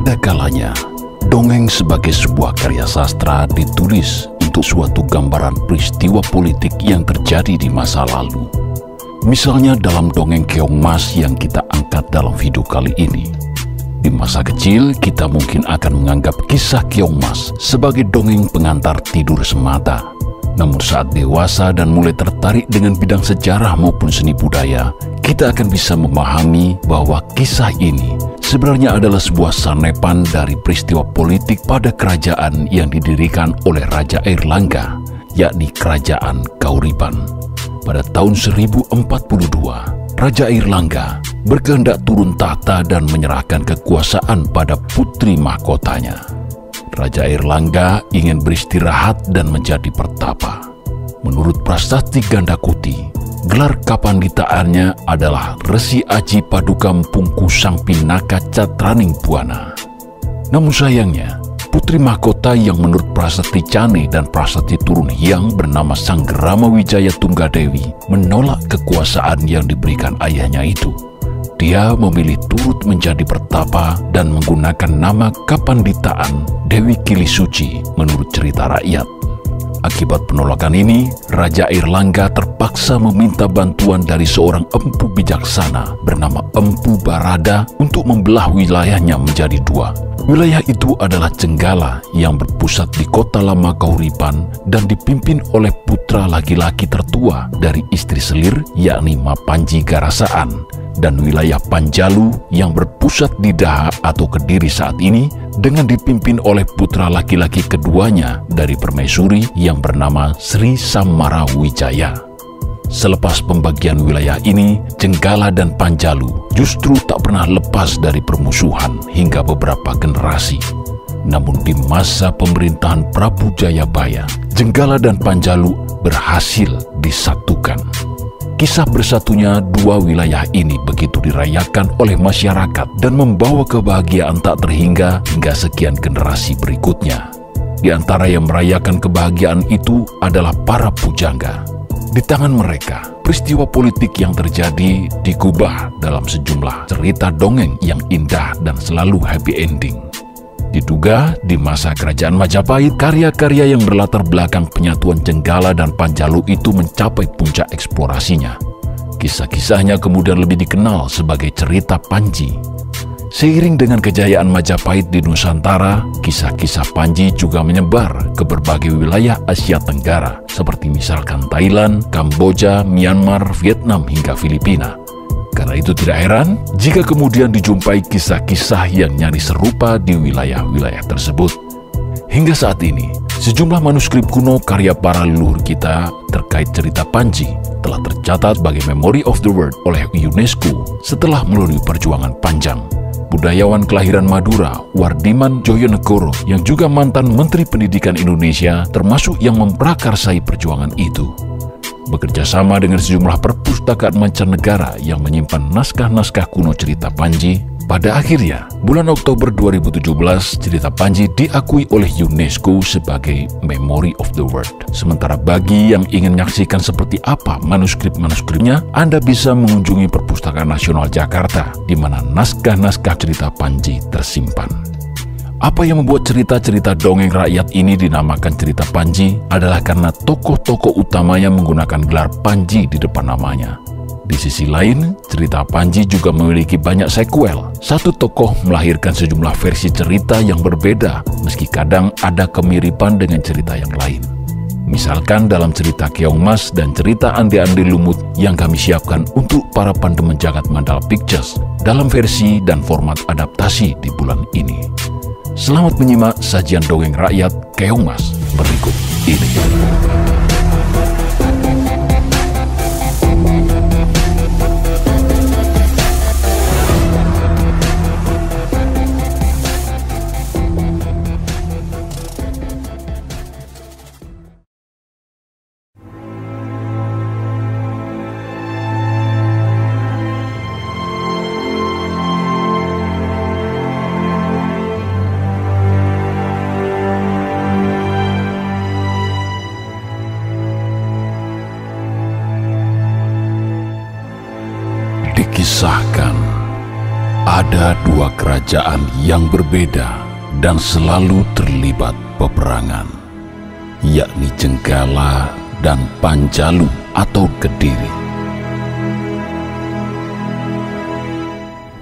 Ada kalanya, dongeng sebagai sebuah karya sastra ditulis untuk suatu gambaran peristiwa politik yang terjadi di masa lalu. Misalnya dalam dongeng Keong Mas yang kita angkat dalam video kali ini. Di masa kecil, kita mungkin akan menganggap kisah Keong Mas sebagai dongeng pengantar tidur semata. Namun saat dewasa dan mulai tertarik dengan bidang sejarah maupun seni budaya, kita akan bisa memahami bahwa kisah ini sebenarnya adalah sebuah sanepan dari peristiwa politik pada kerajaan yang didirikan oleh Raja Airlangga, yakni Kerajaan Kauripan. Pada tahun 1042, Raja Airlangga berkehendak turun tahta dan menyerahkan kekuasaan pada putri mahkotanya. Raja Airlangga ingin beristirahat dan menjadi pertapa. Menurut prasasti Gandakuti, gelar kapanditaannya adalah Resi Aji Padukam Pungku Sang Pinaka Catraning Buana. Namun sayangnya, putri mahkota yang menurut prasasti Cane dan prasasti turun yang bernama Sang Gerama Wijaya Tunggadewi menolak kekuasaan yang diberikan ayahnya itu. Dia memilih turut menjadi pertapa dan menggunakan nama Kapanditaan Dewi Kili Suci menurut cerita rakyat. Akibat penolakan ini, Raja Airlangga terpaksa meminta bantuan dari seorang empu bijaksana bernama Empu Barada untuk membelah wilayahnya menjadi dua. Wilayah itu adalah Cenggala yang berpusat di kota lama Kauripan dan dipimpin oleh putra laki-laki tertua dari istri selir yakni Mapanji Garasaan dan wilayah Panjalu yang berpusat di Daha atau Kediri saat ini dengan dipimpin oleh putra laki-laki keduanya dari permaisuri yang bernama Sri Samara Wijaya. Selepas pembagian wilayah ini, Jenggala dan Panjalu justru tak pernah lepas dari permusuhan hingga beberapa generasi. Namun di masa pemerintahan Prabu Jayabaya, Jenggala dan Panjalu berhasil disatukan. Kisah bersatunya dua wilayah ini begitu dirayakan oleh masyarakat dan membawa kebahagiaan tak terhingga hingga sekian generasi berikutnya. Di antara yang merayakan kebahagiaan itu adalah para pujangga. Di tangan mereka, peristiwa politik yang terjadi digubah dalam sejumlah cerita dongeng yang indah dan selalu happy ending. Diduga di masa kerajaan Majapahit, karya-karya yang berlatar belakang penyatuan Jenggala dan Panjalu itu mencapai puncak eksplorasinya. Kisah-kisahnya kemudian lebih dikenal sebagai cerita Panji. Seiring dengan kejayaan Majapahit di Nusantara, kisah-kisah Panji juga menyebar ke berbagai wilayah Asia Tenggara, seperti misalkan Thailand, Kamboja, Myanmar, Vietnam, hingga Filipina. Karena itu tidak heran jika kemudian dijumpai kisah-kisah yang nyaris serupa di wilayah-wilayah tersebut. Hingga saat ini, sejumlah manuskrip kuno karya para leluhur kita terkait cerita Panji telah tercatat sebagai Memory of the World oleh UNESCO setelah melalui perjuangan panjang budayawan kelahiran Madura, Wardiman Joyonegoro, yang juga mantan Menteri Pendidikan Indonesia, termasuk yang memprakarsai perjuangan itu. Bekerja sama dengan sejumlah perpustakaan mancanegara yang menyimpan naskah-naskah kuno cerita Panji, pada akhirnya, bulan Oktober 2017, cerita Panji diakui oleh UNESCO sebagai Memory of the World. Sementara bagi yang ingin menyaksikan seperti apa manuskrip-manuskripnya, Anda bisa mengunjungi Perpustakaan Nasional Jakarta, di mana naskah-naskah cerita Panji tersimpan. Apa yang membuat cerita-cerita dongeng rakyat ini dinamakan cerita Panji adalah karena tokoh-tokoh utamanya menggunakan gelar Panji di depan namanya. Di sisi lain, cerita Panji juga memiliki banyak sequel. Satu tokoh melahirkan sejumlah versi cerita yang berbeda, meski kadang ada kemiripan dengan cerita yang lain. Misalkan dalam cerita Keong Mas dan cerita Andi-Andi Lumut yang kami siapkan untuk para pandemen jagat Mandala Pictures dalam versi dan format adaptasi di bulan ini. Selamat menyimak sajian dongeng rakyat Keong Mas berikut ini. Kerajaan yang berbeda dan selalu terlibat peperangan, yakni Jenggala dan Panjalu atau Kediri.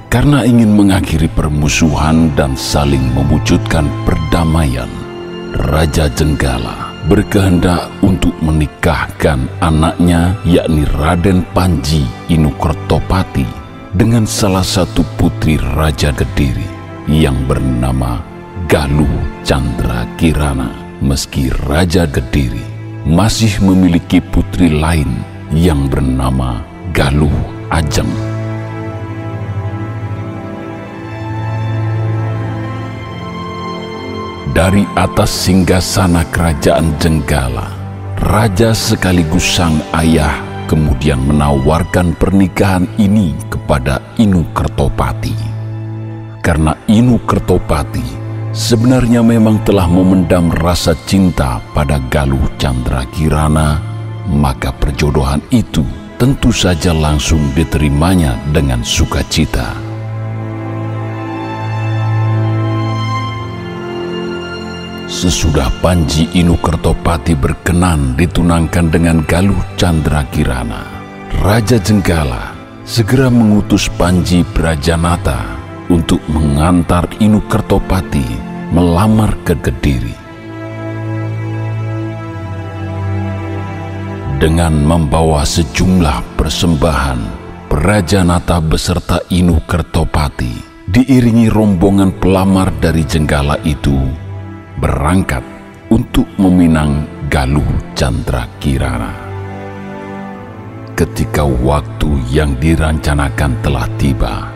Karena ingin mengakhiri permusuhan dan saling mewujudkan perdamaian, Raja Jenggala berkehendak untuk menikahkan anaknya yakni Raden Panji Inukertopati dengan salah satu putri Raja Kediri yang bernama Galuh Chandra Kirana meski Raja Kediri masih memiliki putri lain yang bernama Galuh Ajeng. Dari atas singgasana kerajaan Jenggala, raja sekaligus sang ayah kemudian menawarkan pernikahan ini kepada Inu Kertopati. Karena Inu Kertopati sebenarnya memang telah memendam rasa cinta pada Galuh Chandra Kirana, maka perjodohan itu tentu saja langsung diterimanya dengan sukacita. Sesudah Panji Inu Kertopati berkenan ditunangkan dengan Galuh Chandra Kirana, Raja Jenggala segera mengutus Panji Brajanata untuk mengantar Inu Kertopati melamar ke Kediri. Dengan membawa sejumlah persembahan, Brajanata beserta Inu Kertopati diiringi rombongan pelamar dari Jenggala itu berangkat untuk meminang Galuh Chandra Kirana. Ketika waktu yang dirancanakan telah tiba,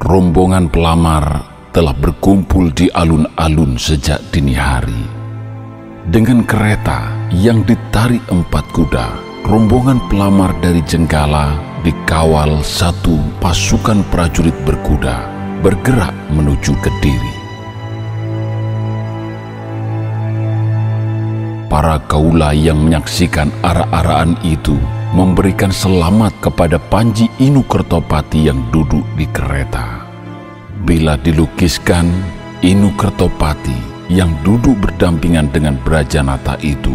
rombongan pelamar telah berkumpul di alun-alun sejak dini hari. Dengan kereta yang ditarik empat kuda, rombongan pelamar dari Jenggala dikawal satu pasukan prajurit berkuda bergerak menuju Kediri. Para kaula yang menyaksikan arah-arahan itu memberikan selamat kepada Panji Inu Kertopati yang duduk di kereta. Bila dilukiskan, Inu Kertopati yang duduk berdampingan dengan Brajanata itu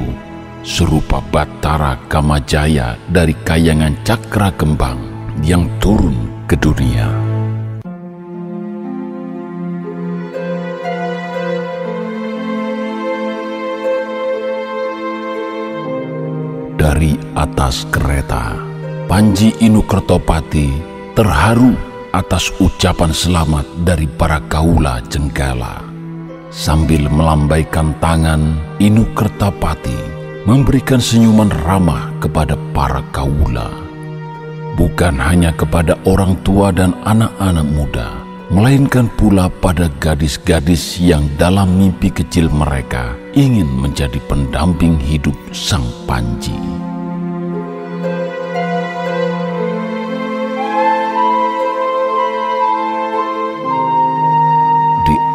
serupa Batara Kamajaya dari kayangan Cakra Kembang yang turun ke dunia. Dari atas kereta. Panji Inu Kertopati terharu atas ucapan selamat dari para kaula jenggala. Sambil melambaikan tangan, Inu Kertopati memberikan senyuman ramah kepada para kaula. Bukan hanya kepada orang tua dan anak-anak muda, melainkan pula pada gadis-gadis yang dalam mimpi kecil mereka ingin menjadi pendamping hidup Sang Panji.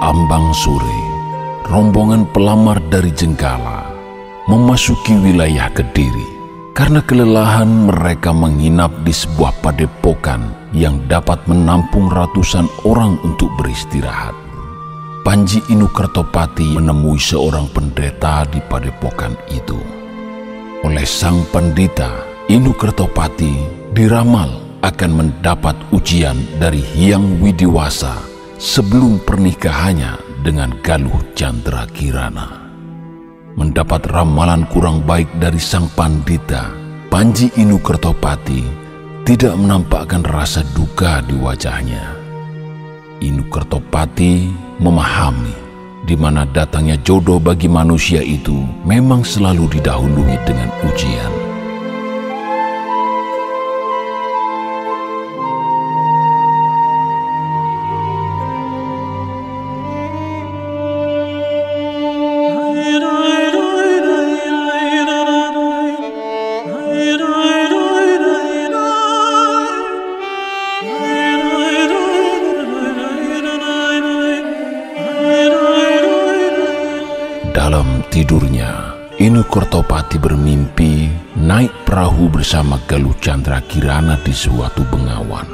Ambang sore, rombongan pelamar dari Jenggala memasuki wilayah Kediri karena kelelahan mereka menginap di sebuah padepokan yang dapat menampung ratusan orang untuk beristirahat. Panji Inu Kertopati menemui seorang pendeta di padepokan itu. Oleh sang pendeta, Inu Kertopati diramal akan mendapat ujian dari Hyang Widiwasa sebelum pernikahannya dengan Galuh Chandra Kirana. Mendapat ramalan kurang baik dari sang pandita, Panji Inu Kertopati tidak menampakkan rasa duka di wajahnya. Inu Kertopati memahami di mana datangnya jodoh bagi manusia itu memang selalu didahului dengan ujian. Bersama Galuh Chandra Kirana di suatu bengawan.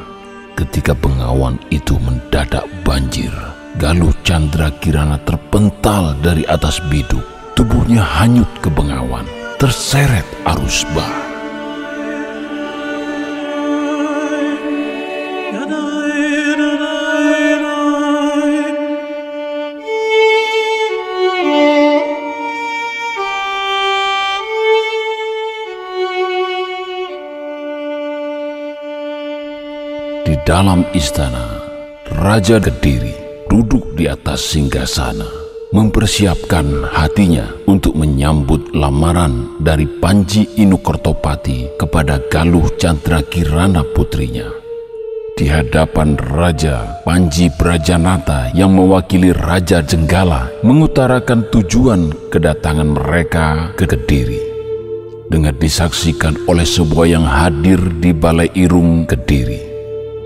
ketika Bengawan itu mendadak banjir. Galuh Chandra Kirana terpental dari atas biduk. Tubuhnya hanyut ke Bengawan, terseret arus bah. Dalam istana, Raja Kediri duduk di atas singgasana, mempersiapkan hatinya untuk menyambut lamaran dari Panji Inukortopati kepada Galuh Chandra Kirana putrinya. Di hadapan Raja Panji Brajanata yang mewakili Raja Jenggala mengutarakan tujuan kedatangan mereka ke Kediri. Dengan disaksikan oleh sebuah yang hadir di Balai Irung Kediri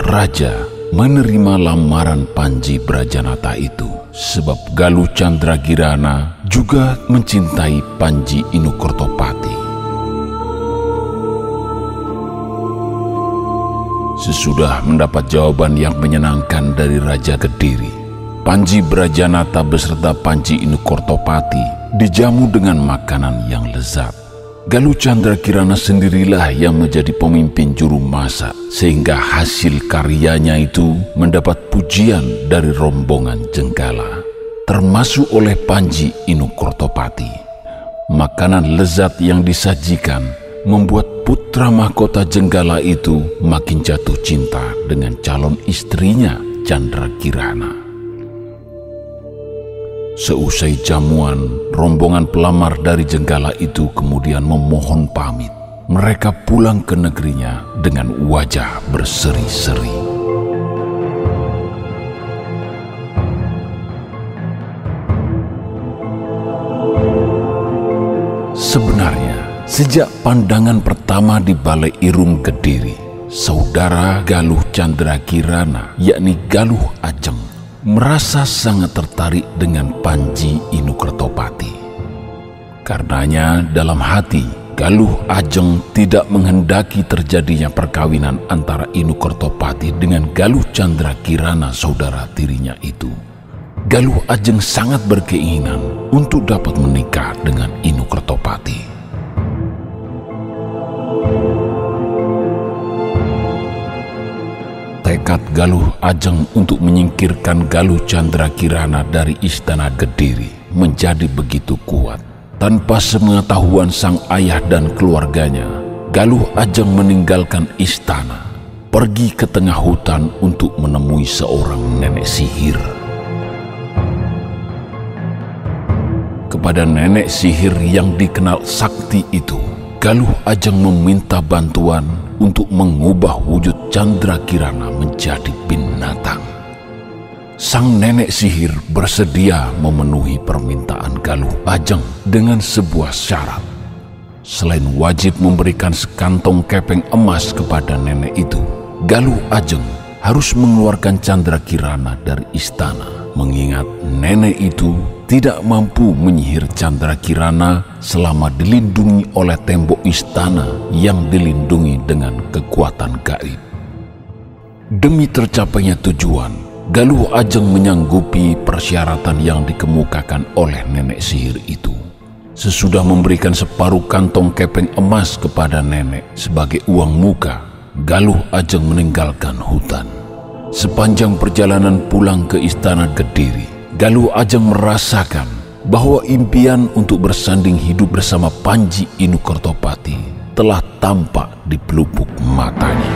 Raja menerima lamaran Panji Brajanata itu sebab Galuh Chandra Girana juga mencintai Panji Inukortopati. Sesudah mendapat jawaban yang menyenangkan dari Raja Kediri, Panji Brajanata beserta Panji Inukortopati dijamu dengan makanan yang lezat. Galuh Chandra Kirana sendirilah yang menjadi pemimpin juru masak sehingga hasil karyanya itu mendapat pujian dari rombongan Jenggala termasuk oleh Panji Inukortopati. Makanan lezat yang disajikan membuat putra mahkota Jenggala itu makin jatuh cinta dengan calon istrinya Chandra Kirana. Seusai jamuan, rombongan pelamar dari Jenggala itu kemudian memohon pamit. Mereka pulang ke negerinya dengan wajah berseri-seri. Sebenarnya, sejak pandangan pertama di Balai Irung Kediri, saudara Galuh Chandra Kirana, yakni Galuh Ajeng, merasa sangat tertarik dengan Panji Inukertopati. Karenanya dalam hati Galuh Ajeng tidak menghendaki terjadinya perkawinan antara Inukertopati dengan Galuh Chandra Kirana saudara tirinya itu. Galuh Ajeng sangat berkeinginan untuk dapat menikah dengan Inukertopati. Tekad Galuh Ajeng untuk menyingkirkan Galuh Chandra Kirana dari istana Gediri menjadi begitu kuat. Tanpa sepengetahuan sang ayah dan keluarganya, Galuh Ajeng meninggalkan istana, pergi ke tengah hutan untuk menemui seorang nenek sihir. Kepada nenek sihir yang dikenal sakti itu, Galuh Ajeng meminta bantuan untuk mengubah wujud Chandra Kirana menjadi binatang. Sang nenek sihir bersedia memenuhi permintaan Galuh Ajeng dengan sebuah syarat. Selain wajib memberikan sekantong kepeng emas kepada nenek itu, Galuh Ajeng harus mengeluarkan Chandra Kirana dari istana, mengingat nenek itu tidak mampu menyihir Chandra Kirana selama dilindungi oleh tembok istana yang dilindungi dengan kekuatan gaib. Demi tercapainya tujuan, Galuh Ajeng menyanggupi persyaratan yang dikemukakan oleh nenek sihir itu. Sesudah memberikan separuh kantong kepeng emas kepada nenek sebagai uang muka, Galuh Ajeng meninggalkan hutan. Sepanjang perjalanan pulang ke istana Kediri, Galuh Ajeng merasakan bahwa impian untuk bersanding hidup bersama Panji Inukertopati telah tampak di pelupuk matanya.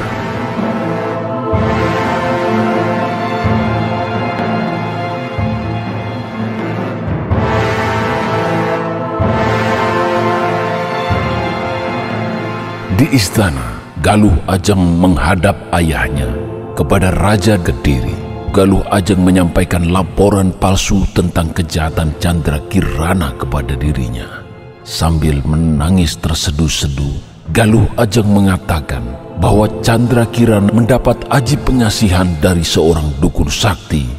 Di istana, Galuh Ajeng menghadap ayahnya kepada Raja Gediri Galuh Ajeng menyampaikan laporan palsu tentang kejahatan Chandra Kirana kepada dirinya. Sambil menangis terseduh-seduh, Galuh Ajeng mengatakan bahwa Chandra Kirana mendapat aji pengasihan dari seorang dukun sakti.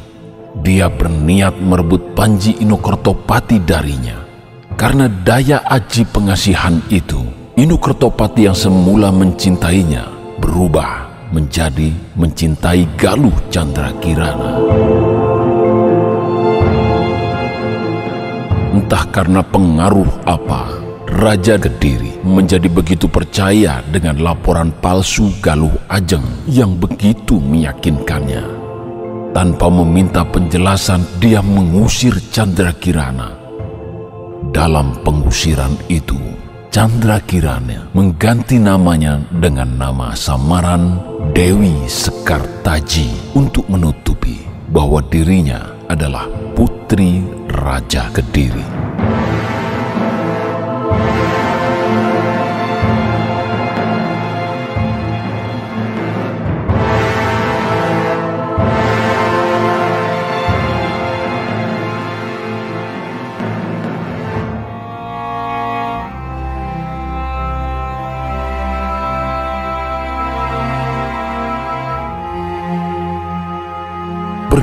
Dia berniat merebut Panji Inokertopati darinya. Karena daya aji pengasihan itu, Inokertopati yang semula mencintainya berubah menjadi mencintai Galuh Chandra Kirana. Entah karena pengaruh apa, Raja Kediri menjadi begitu percaya dengan laporan palsu Galuh Ajeng yang begitu meyakinkannya. Tanpa meminta penjelasan, dia mengusir Chandra Kirana. Dalam pengusiran itu, Chandra Kirana mengganti namanya dengan nama samaran Dewi Sekartaji untuk menutupi bahwa dirinya adalah putri Raja Kediri.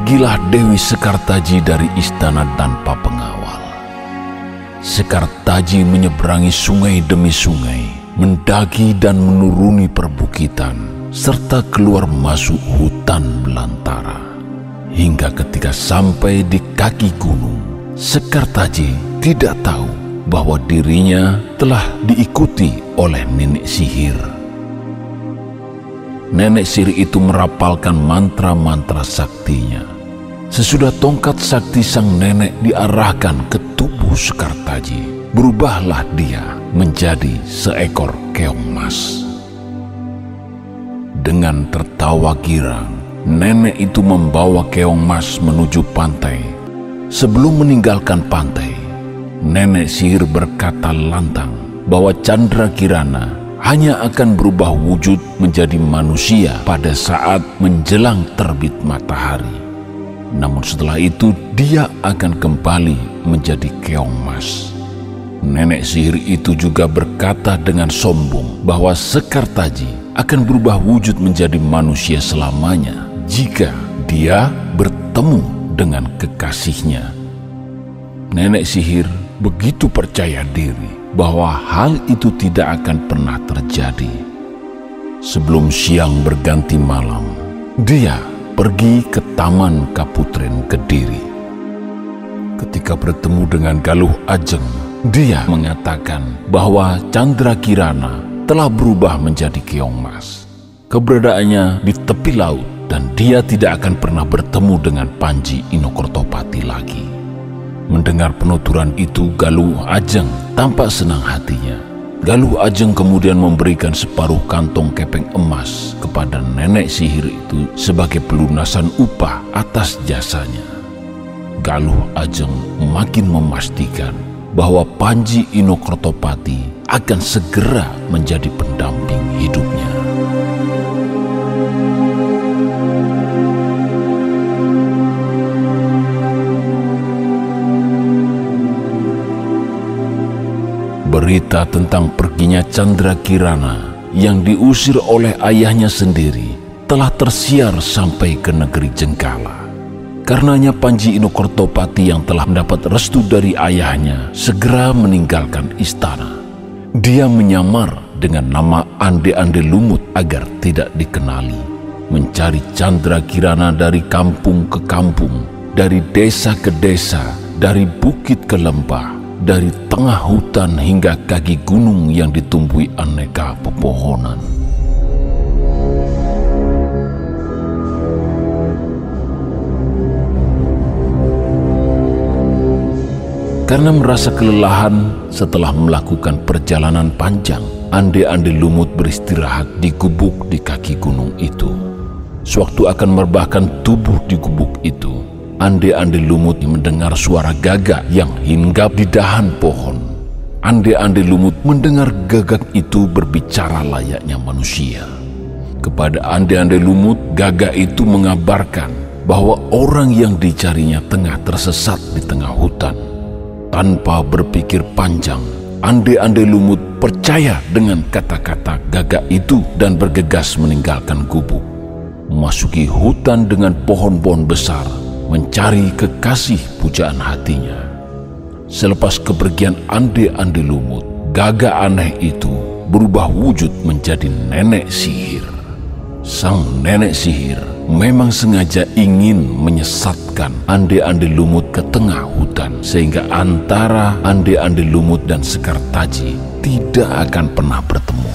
Pergilah Dewi Sekartaji dari istana tanpa pengawal. Sekartaji menyeberangi sungai demi sungai, mendaki dan menuruni perbukitan, serta keluar masuk hutan belantara. Hingga ketika sampai di kaki gunung, Sekartaji tidak tahu bahwa dirinya telah diikuti oleh nenek sihir nenek siri itu merapalkan mantra-mantra saktinya. Sesudah tongkat sakti sang nenek diarahkan ke tubuh Sekartaji, berubahlah dia menjadi seekor keong mas. Dengan tertawa girang, nenek itu membawa keong mas menuju pantai. Sebelum meninggalkan pantai, nenek sihir berkata lantang bahwa Chandra Kirana hanya akan berubah wujud menjadi manusia pada saat menjelang terbit matahari. Namun setelah itu dia akan kembali menjadi keong mas. Nenek sihir itu juga berkata dengan sombong bahwa Sekartaji akan berubah wujud menjadi manusia selamanya jika dia bertemu dengan kekasihnya. Nenek sihir begitu percaya diri bahwa hal itu tidak akan pernah terjadi. Sebelum siang berganti malam, dia pergi ke Taman Kaputren Kediri. Ketika bertemu dengan Galuh Ajeng, dia mengatakan bahwa Chandra Kirana telah berubah menjadi keong mas. Keberadaannya di tepi laut dan dia tidak akan pernah bertemu dengan Panji Inokortopati lagi. Mendengar penuturan itu, Galuh Ajeng tampak senang hatinya. Galuh Ajeng kemudian memberikan separuh kantong kepeng emas kepada nenek sihir itu sebagai pelunasan upah atas jasanya. Galuh Ajeng makin memastikan bahwa Panji Inokrotopati akan segera menjadi pendamping hidupnya. Berita tentang perginya Chandra Kirana yang diusir oleh ayahnya sendiri telah tersiar sampai ke negeri Jengkala. Karenanya Panji Inokortopati yang telah mendapat restu dari ayahnya segera meninggalkan istana. Dia menyamar dengan nama Ande-Ande Lumut agar tidak dikenali. Mencari Chandra Kirana dari kampung ke kampung, dari desa ke desa, dari bukit ke lembah, dari tengah hutan hingga kaki gunung yang ditumbuhi aneka pepohonan. Karena merasa kelelahan setelah melakukan perjalanan panjang, ande-ande lumut beristirahat di gubuk di kaki gunung itu. Sewaktu akan merebahkan tubuh di gubuk itu, Ande-ande lumut mendengar suara gagak yang hinggap di dahan pohon. Ande-ande lumut mendengar gagak itu berbicara layaknya manusia. Kepada ande-ande lumut, gagak itu mengabarkan bahwa orang yang dicarinya tengah tersesat di tengah hutan. Tanpa berpikir panjang, ande-ande lumut percaya dengan kata-kata gagak itu dan bergegas meninggalkan gubuk. Masuki hutan dengan pohon-pohon besar, mencari kekasih pujaan hatinya. Selepas kepergian ande-ande lumut, gagak aneh itu berubah wujud menjadi nenek sihir. Sang nenek sihir memang sengaja ingin menyesatkan ande-ande lumut ke tengah hutan sehingga antara ande-ande lumut dan Sekar Taji tidak akan pernah bertemu.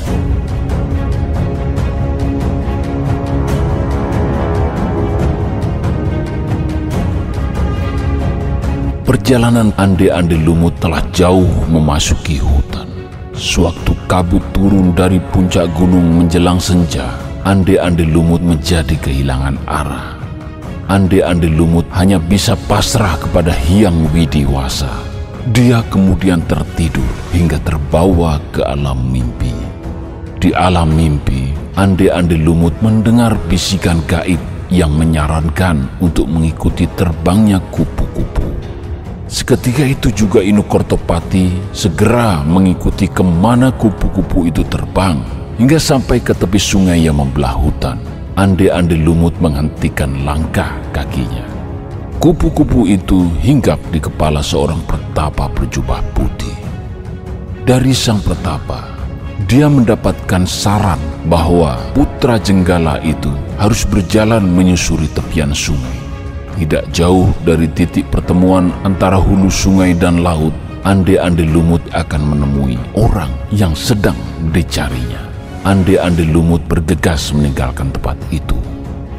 Perjalanan ande-ande lumut telah jauh memasuki hutan. Sewaktu kabut turun dari puncak gunung menjelang senja, ande-ande lumut menjadi kehilangan arah. Ande-ande lumut hanya bisa pasrah kepada Hyang Widiwasa. Dia kemudian tertidur hingga terbawa ke alam mimpi. Di alam mimpi, ande-ande lumut mendengar bisikan gaib yang menyarankan untuk mengikuti terbangnya kupu-kupu. Seketika itu juga Inu Kortopati segera mengikuti ke mana kupu-kupu itu terbang hingga sampai ke tepi sungai yang membelah hutan. Ande-ande lumut menghentikan langkah kakinya. Kupu-kupu itu hinggap di kepala seorang pertapa berjubah putih. Dari sang pertapa, dia mendapatkan saran bahwa putra jenggala itu harus berjalan menyusuri tepian sungai. Tidak jauh dari titik pertemuan antara hulu sungai dan laut, ande-ande lumut akan menemui orang yang sedang dicarinya. Ande-ande lumut bergegas meninggalkan tempat itu.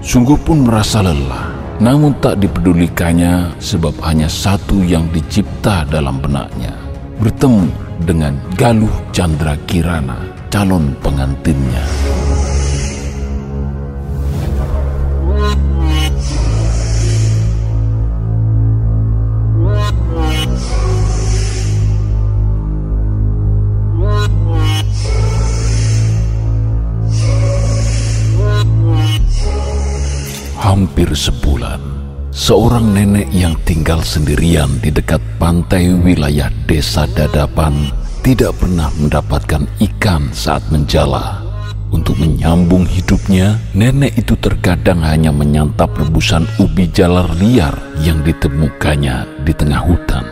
Sungguh pun merasa lelah, namun tak dipedulikannya sebab hanya satu yang dicipta dalam benaknya. Bertemu dengan Galuh Chandra Kirana, calon pengantinnya. Hampir sebulan, seorang nenek yang tinggal sendirian di dekat pantai wilayah desa Dadapan tidak pernah mendapatkan ikan saat menjala. Untuk menyambung hidupnya, nenek itu terkadang hanya menyantap rebusan ubi jalar liar yang ditemukannya di tengah hutan.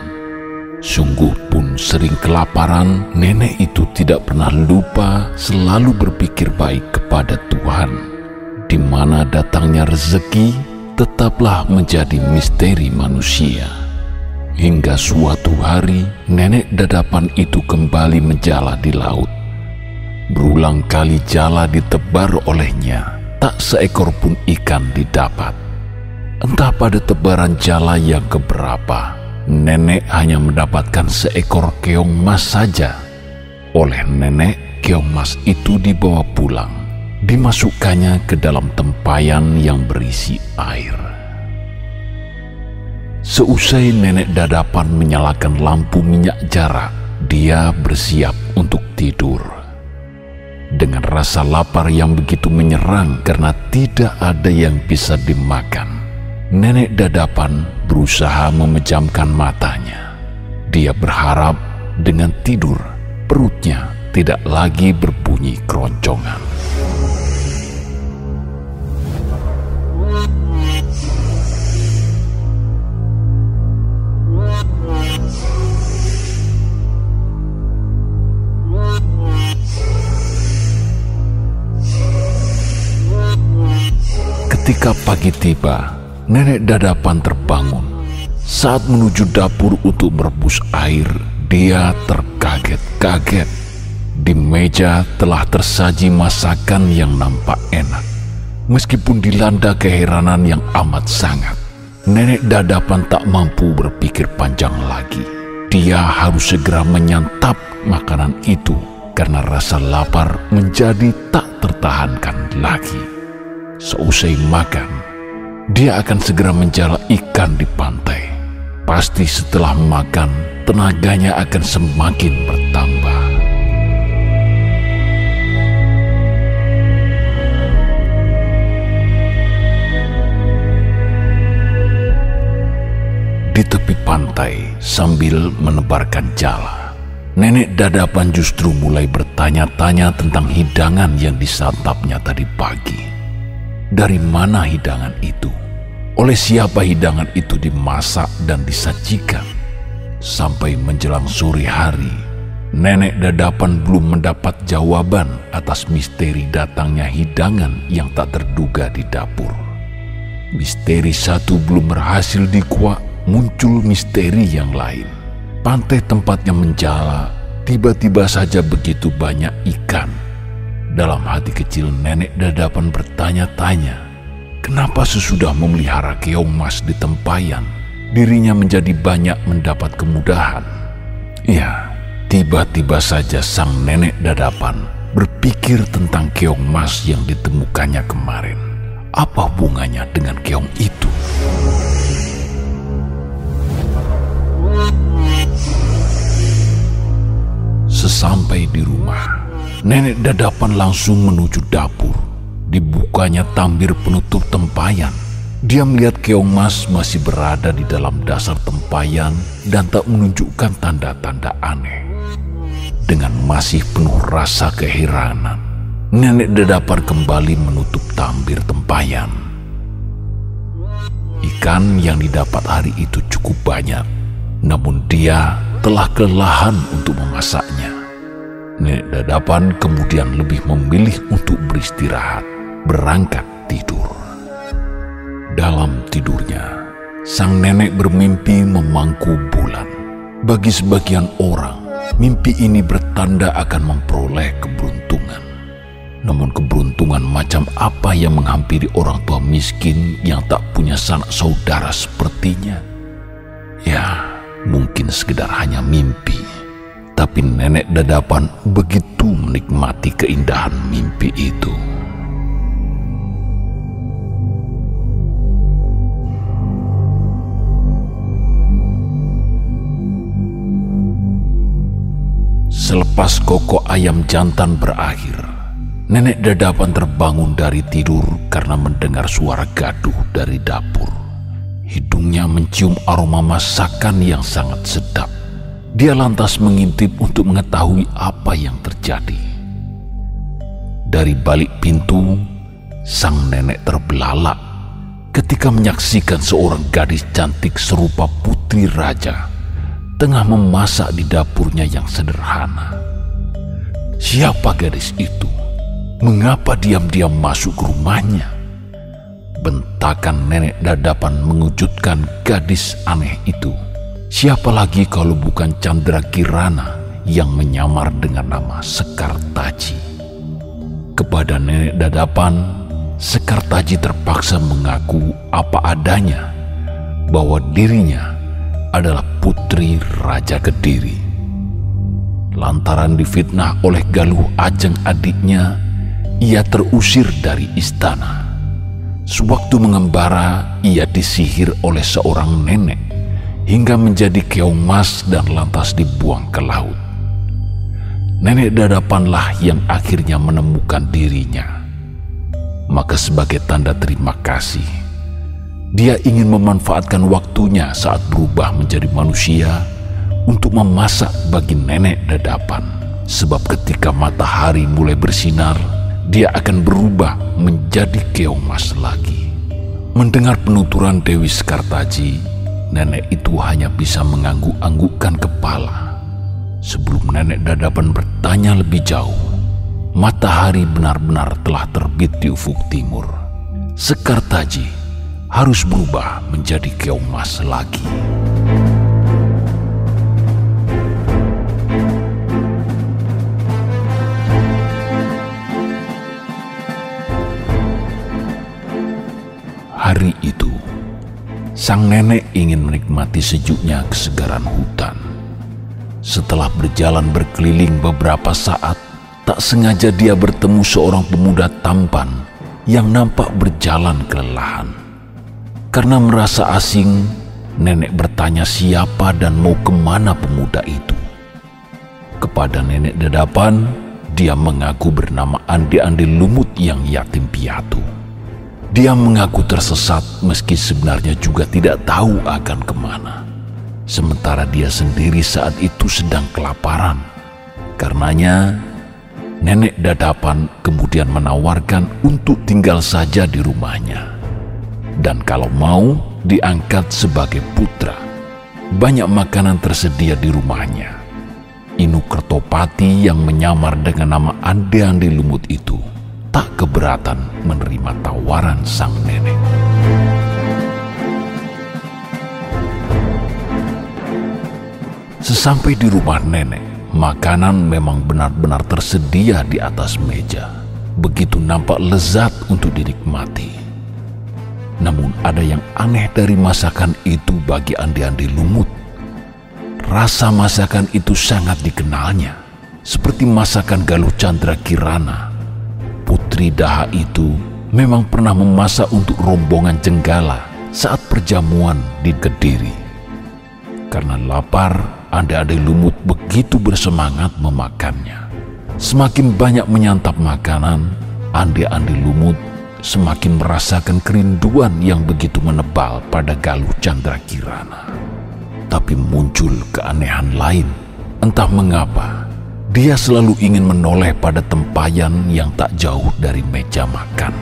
Sungguh pun sering kelaparan, nenek itu tidak pernah lupa selalu berpikir baik kepada Tuhan di mana datangnya rezeki tetaplah menjadi misteri manusia. Hingga suatu hari, nenek dadapan itu kembali menjala di laut. Berulang kali jala ditebar olehnya, tak seekor pun ikan didapat. Entah pada tebaran jala yang keberapa, nenek hanya mendapatkan seekor keong mas saja. Oleh nenek, keong mas itu dibawa pulang dimasukkannya ke dalam tempayan yang berisi air. Seusai nenek dadapan menyalakan lampu minyak jarak, dia bersiap untuk tidur. Dengan rasa lapar yang begitu menyerang karena tidak ada yang bisa dimakan, nenek dadapan berusaha memejamkan matanya. Dia berharap dengan tidur perutnya tidak lagi berbunyi keroncongan. Ketika pagi tiba, nenek dadapan terbangun. Saat menuju dapur untuk merebus air, dia terkaget-kaget. Di meja telah tersaji masakan yang nampak enak. Meskipun dilanda keheranan yang amat sangat, nenek dadapan tak mampu berpikir panjang lagi. Dia harus segera menyantap makanan itu karena rasa lapar menjadi tak tertahankan lagi. Seusai makan, dia akan segera menjala ikan di pantai. Pasti setelah makan, tenaganya akan semakin bertambah. Di tepi pantai, sambil menebarkan jala, nenek dadapan justru mulai bertanya-tanya tentang hidangan yang disantapnya tadi pagi dari mana hidangan itu, oleh siapa hidangan itu dimasak dan disajikan. Sampai menjelang sore hari, Nenek dadapan belum mendapat jawaban atas misteri datangnya hidangan yang tak terduga di dapur. Misteri satu belum berhasil dikuak, muncul misteri yang lain. Pantai tempatnya menjala, tiba-tiba saja begitu banyak ikan. Dalam hati kecil nenek dadapan bertanya-tanya, kenapa sesudah memelihara keong mas di tempayan, dirinya menjadi banyak mendapat kemudahan. Ya, Tiba-tiba saja sang nenek dadapan berpikir tentang keong emas yang ditemukannya kemarin. Apa hubungannya dengan keong itu? Sesampai di rumah, nenek dadapan langsung menuju dapur. Dibukanya tambir penutup tempayan. Dia melihat keong emas masih berada di dalam dasar tempayan dan tak menunjukkan tanda-tanda aneh dengan masih penuh rasa keheranan. Nenek dadapan kembali menutup tambir tempayan. Ikan yang didapat hari itu cukup banyak, namun dia telah kelelahan untuk memasaknya. Nenek dadapan kemudian lebih memilih untuk beristirahat, berangkat tidur. Dalam tidurnya, sang nenek bermimpi memangku bulan. Bagi sebagian orang, Mimpi ini bertanda akan memperoleh keberuntungan. Namun keberuntungan macam apa yang menghampiri orang tua miskin yang tak punya sanak saudara sepertinya? Ya, mungkin sekedar hanya mimpi. Tapi nenek dadapan begitu menikmati keindahan mimpi itu. Selepas koko ayam jantan berakhir, nenek dadapan terbangun dari tidur karena mendengar suara gaduh dari dapur. Hidungnya mencium aroma masakan yang sangat sedap. Dia lantas mengintip untuk mengetahui apa yang terjadi. Dari balik pintu, sang nenek terbelalak ketika menyaksikan seorang gadis cantik serupa putri raja tengah memasak di dapurnya yang sederhana. Siapa gadis itu? Mengapa diam-diam masuk ke rumahnya? Bentakan nenek dadapan mengujudkan gadis aneh itu. Siapa lagi kalau bukan Chandra Kirana yang menyamar dengan nama Sekar Taji? Kepada nenek dadapan, Sekar Taji terpaksa mengaku apa adanya bahwa dirinya adalah putri Raja Kediri. Lantaran difitnah oleh Galuh Ajeng adiknya, ia terusir dari istana. Sewaktu mengembara, ia disihir oleh seorang nenek hingga menjadi keong mas dan lantas dibuang ke laut. Nenek dadapanlah yang akhirnya menemukan dirinya. Maka sebagai tanda terima kasih, dia ingin memanfaatkan waktunya saat berubah menjadi manusia untuk memasak bagi nenek dadapan. Sebab ketika matahari mulai bersinar, dia akan berubah menjadi keong mas lagi. Mendengar penuturan Dewi Skartaji, nenek itu hanya bisa mengangguk-anggukkan kepala. Sebelum nenek dadapan bertanya lebih jauh, matahari benar-benar telah terbit di ufuk timur. Sekartaji harus berubah menjadi keong mas lagi. Hari itu, sang nenek ingin menikmati sejuknya kesegaran hutan. Setelah berjalan berkeliling beberapa saat, tak sengaja dia bertemu seorang pemuda tampan yang nampak berjalan kelelahan. Karena merasa asing, nenek bertanya siapa dan mau ke mana pemuda itu. Kepada nenek dadapan, dia mengaku bernama Andi Andi Lumut yang yatim piatu. Dia mengaku tersesat meski sebenarnya juga tidak tahu akan ke mana. Sementara dia sendiri saat itu sedang kelaparan. Karenanya, nenek dadapan kemudian menawarkan untuk tinggal saja di rumahnya dan kalau mau diangkat sebagai putra. Banyak makanan tersedia di rumahnya. Inu Kertopati yang menyamar dengan nama Ande-Ande Lumut itu tak keberatan menerima tawaran sang nenek. Sesampai di rumah nenek, makanan memang benar-benar tersedia di atas meja. Begitu nampak lezat untuk dinikmati. Namun ada yang aneh dari masakan itu bagi Andi-Andi Lumut. Rasa masakan itu sangat dikenalnya, seperti masakan Galuh Chandra Kirana Putri Daha itu memang pernah memasak untuk rombongan Jenggala saat perjamuan di Kediri. Karena lapar, anda-anda lumut begitu bersemangat memakannya. Semakin banyak menyantap makanan, andi-andi lumut semakin merasakan kerinduan yang begitu menebal pada Galuh Chandra Kirana. Tapi muncul keanehan lain, entah mengapa dia selalu ingin menoleh pada tempayan yang tak jauh dari meja makan.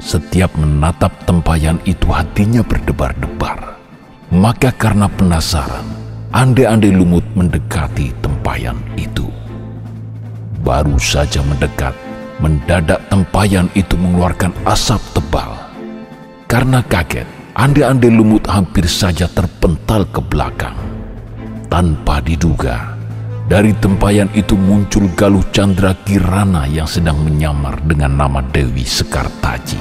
Setiap menatap tempayan itu hatinya berdebar-debar. Maka karena penasaran, ande-ande lumut mendekati tempayan itu. Baru saja mendekat, mendadak tempayan itu mengeluarkan asap tebal. Karena kaget, ande-ande lumut hampir saja terpental ke belakang. Tanpa diduga, dari tempayan itu muncul Galuh Chandra Kirana yang sedang menyamar dengan nama Dewi Sekartaji.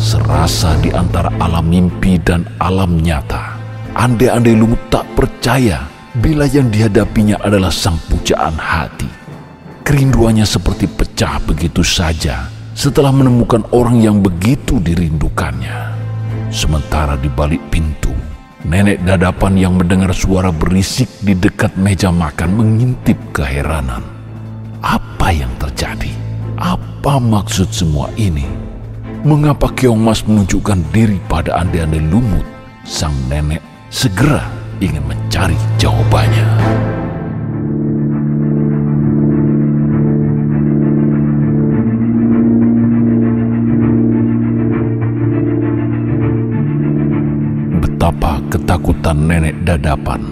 Serasa di antara alam mimpi dan alam nyata, ande-ande lumut tak percaya bila yang dihadapinya adalah sang pujaan hati. Kerinduannya seperti pecah begitu saja setelah menemukan orang yang begitu dirindukannya. Sementara di balik pintu, Nenek dadapan yang mendengar suara berisik di dekat meja makan mengintip keheranan. Apa yang terjadi? Apa maksud semua ini? Mengapa Keong Mas menunjukkan diri pada ande-ande lumut? Sang nenek segera ingin mencari jawabannya. Ketakutan nenek dadapan.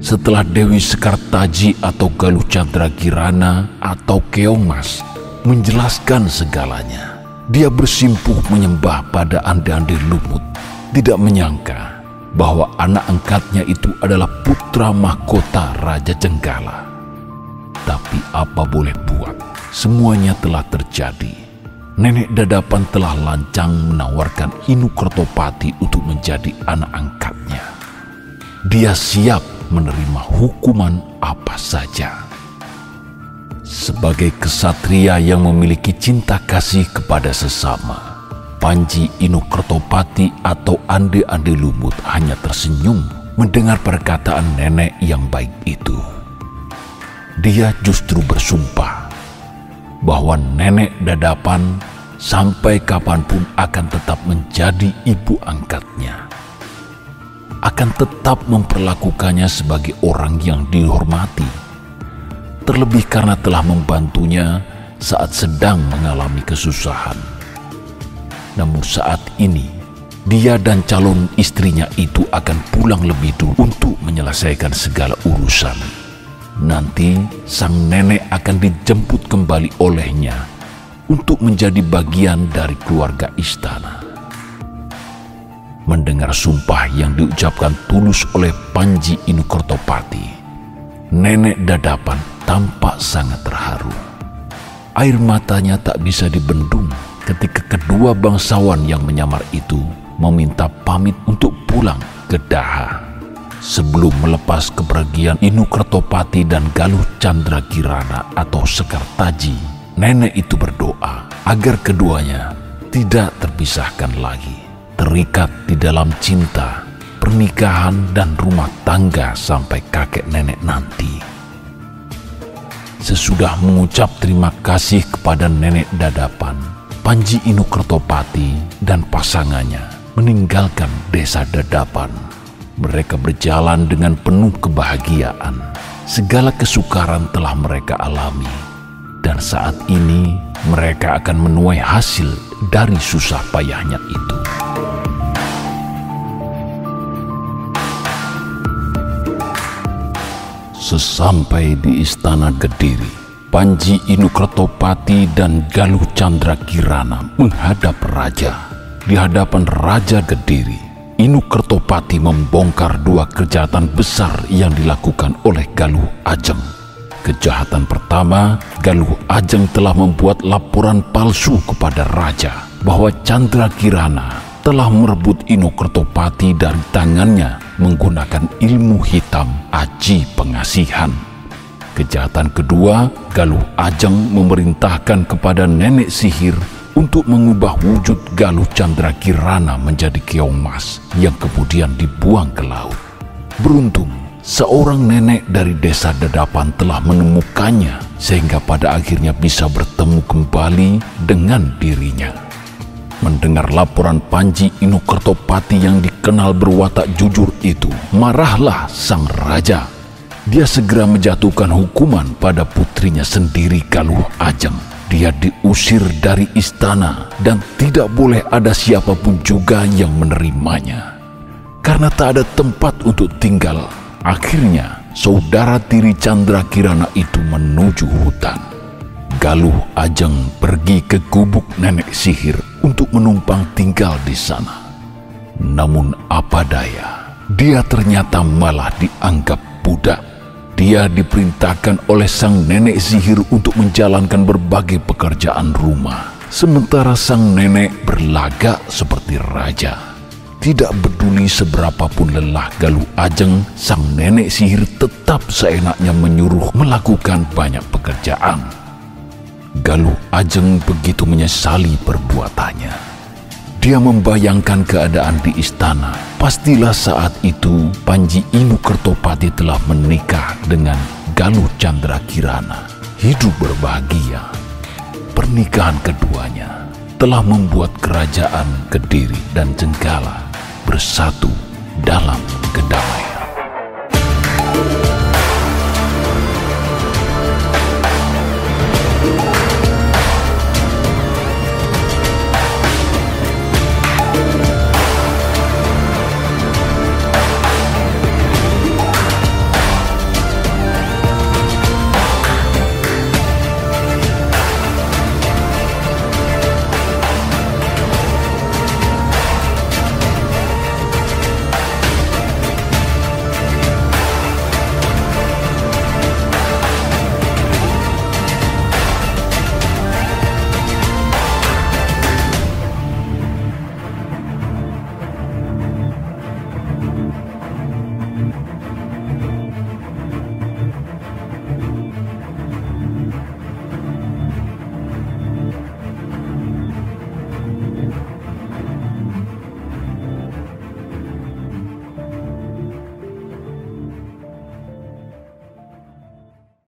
Setelah Dewi Sekartaji atau Galuh Chandra Kirana atau Keongmas menjelaskan segalanya, dia bersimpuh menyembah pada ande-ande lumut, tidak menyangka bahwa anak angkatnya itu adalah putra mahkota Raja Jenggala. Tapi apa boleh buat, semuanya telah terjadi nenek dadapan telah lancang menawarkan Inu Kertopati untuk menjadi anak angkatnya. Dia siap menerima hukuman apa saja. Sebagai kesatria yang memiliki cinta kasih kepada sesama, Panji Inu Kertopati atau Ande-Ande Lumut hanya tersenyum mendengar perkataan nenek yang baik itu. Dia justru bersumpah bahwa nenek dadapan sampai kapan pun akan tetap menjadi ibu angkatnya. Akan tetap memperlakukannya sebagai orang yang dihormati. Terlebih karena telah membantunya saat sedang mengalami kesusahan. Namun saat ini, dia dan calon istrinya itu akan pulang lebih dulu untuk menyelesaikan segala urusan Nanti sang nenek akan dijemput kembali olehnya untuk menjadi bagian dari keluarga istana. Mendengar sumpah yang diucapkan tulus oleh Panji Inukertopati, nenek dadapan tampak sangat terharu. Air matanya tak bisa dibendung ketika kedua bangsawan yang menyamar itu meminta pamit untuk pulang ke Daha sebelum melepas kepergian Inu Kertopati dan Galuh Chandra Kirana atau Sekartaji, nenek itu berdoa agar keduanya tidak terpisahkan lagi, terikat di dalam cinta, pernikahan dan rumah tangga sampai kakek nenek nanti. Sesudah mengucap terima kasih kepada nenek dadapan, Panji Inu Kertopati dan pasangannya meninggalkan desa dadapan mereka berjalan dengan penuh kebahagiaan. Segala kesukaran telah mereka alami, dan saat ini mereka akan menuai hasil dari susah payahnya itu. Sesampai di istana Kediri, Panji Inukertopati dan Galuh Chandra Kirana menghadap raja. Di hadapan Raja Kediri, Inukertopati membongkar dua kejahatan besar yang dilakukan oleh Galuh Ajeng. Kejahatan pertama, Galuh Ajeng telah membuat laporan palsu kepada raja bahwa Chandra Kirana telah merebut Inokertopati dari tangannya menggunakan ilmu hitam aji pengasihan. Kejahatan kedua, Galuh Ajeng memerintahkan kepada nenek sihir untuk mengubah wujud Galuh Chandra Kirana menjadi keong mas yang kemudian dibuang ke laut. Beruntung, seorang nenek dari desa Dedapan telah menemukannya sehingga pada akhirnya bisa bertemu kembali dengan dirinya. Mendengar laporan Panji Inukertopati yang dikenal berwatak jujur itu, marahlah sang raja dia segera menjatuhkan hukuman pada putrinya sendiri Galuh Ajeng. Dia diusir dari istana dan tidak boleh ada siapa pun juga yang menerimanya. Karena tak ada tempat untuk tinggal, akhirnya saudara tiri Chandra Kirana itu menuju hutan. Galuh Ajeng pergi ke gubuk nenek sihir untuk menumpang tinggal di sana. Namun apa daya, dia ternyata malah dianggap budak dia diperintahkan oleh sang nenek sihir untuk menjalankan berbagai pekerjaan rumah. Sementara sang nenek berlagak seperti raja. Tidak peduli seberapapun lelah Galuh Ajeng, sang nenek sihir tetap seenaknya menyuruh melakukan banyak pekerjaan. Galuh Ajeng begitu menyesali perbuatannya. Dia membayangkan keadaan di istana. Pastilah saat itu Panji Inu Kertopati telah menikah dengan Galuh Chandra Kirana. Hidup berbahagia. Pernikahan keduanya telah membuat kerajaan Kediri dan Jenggala bersatu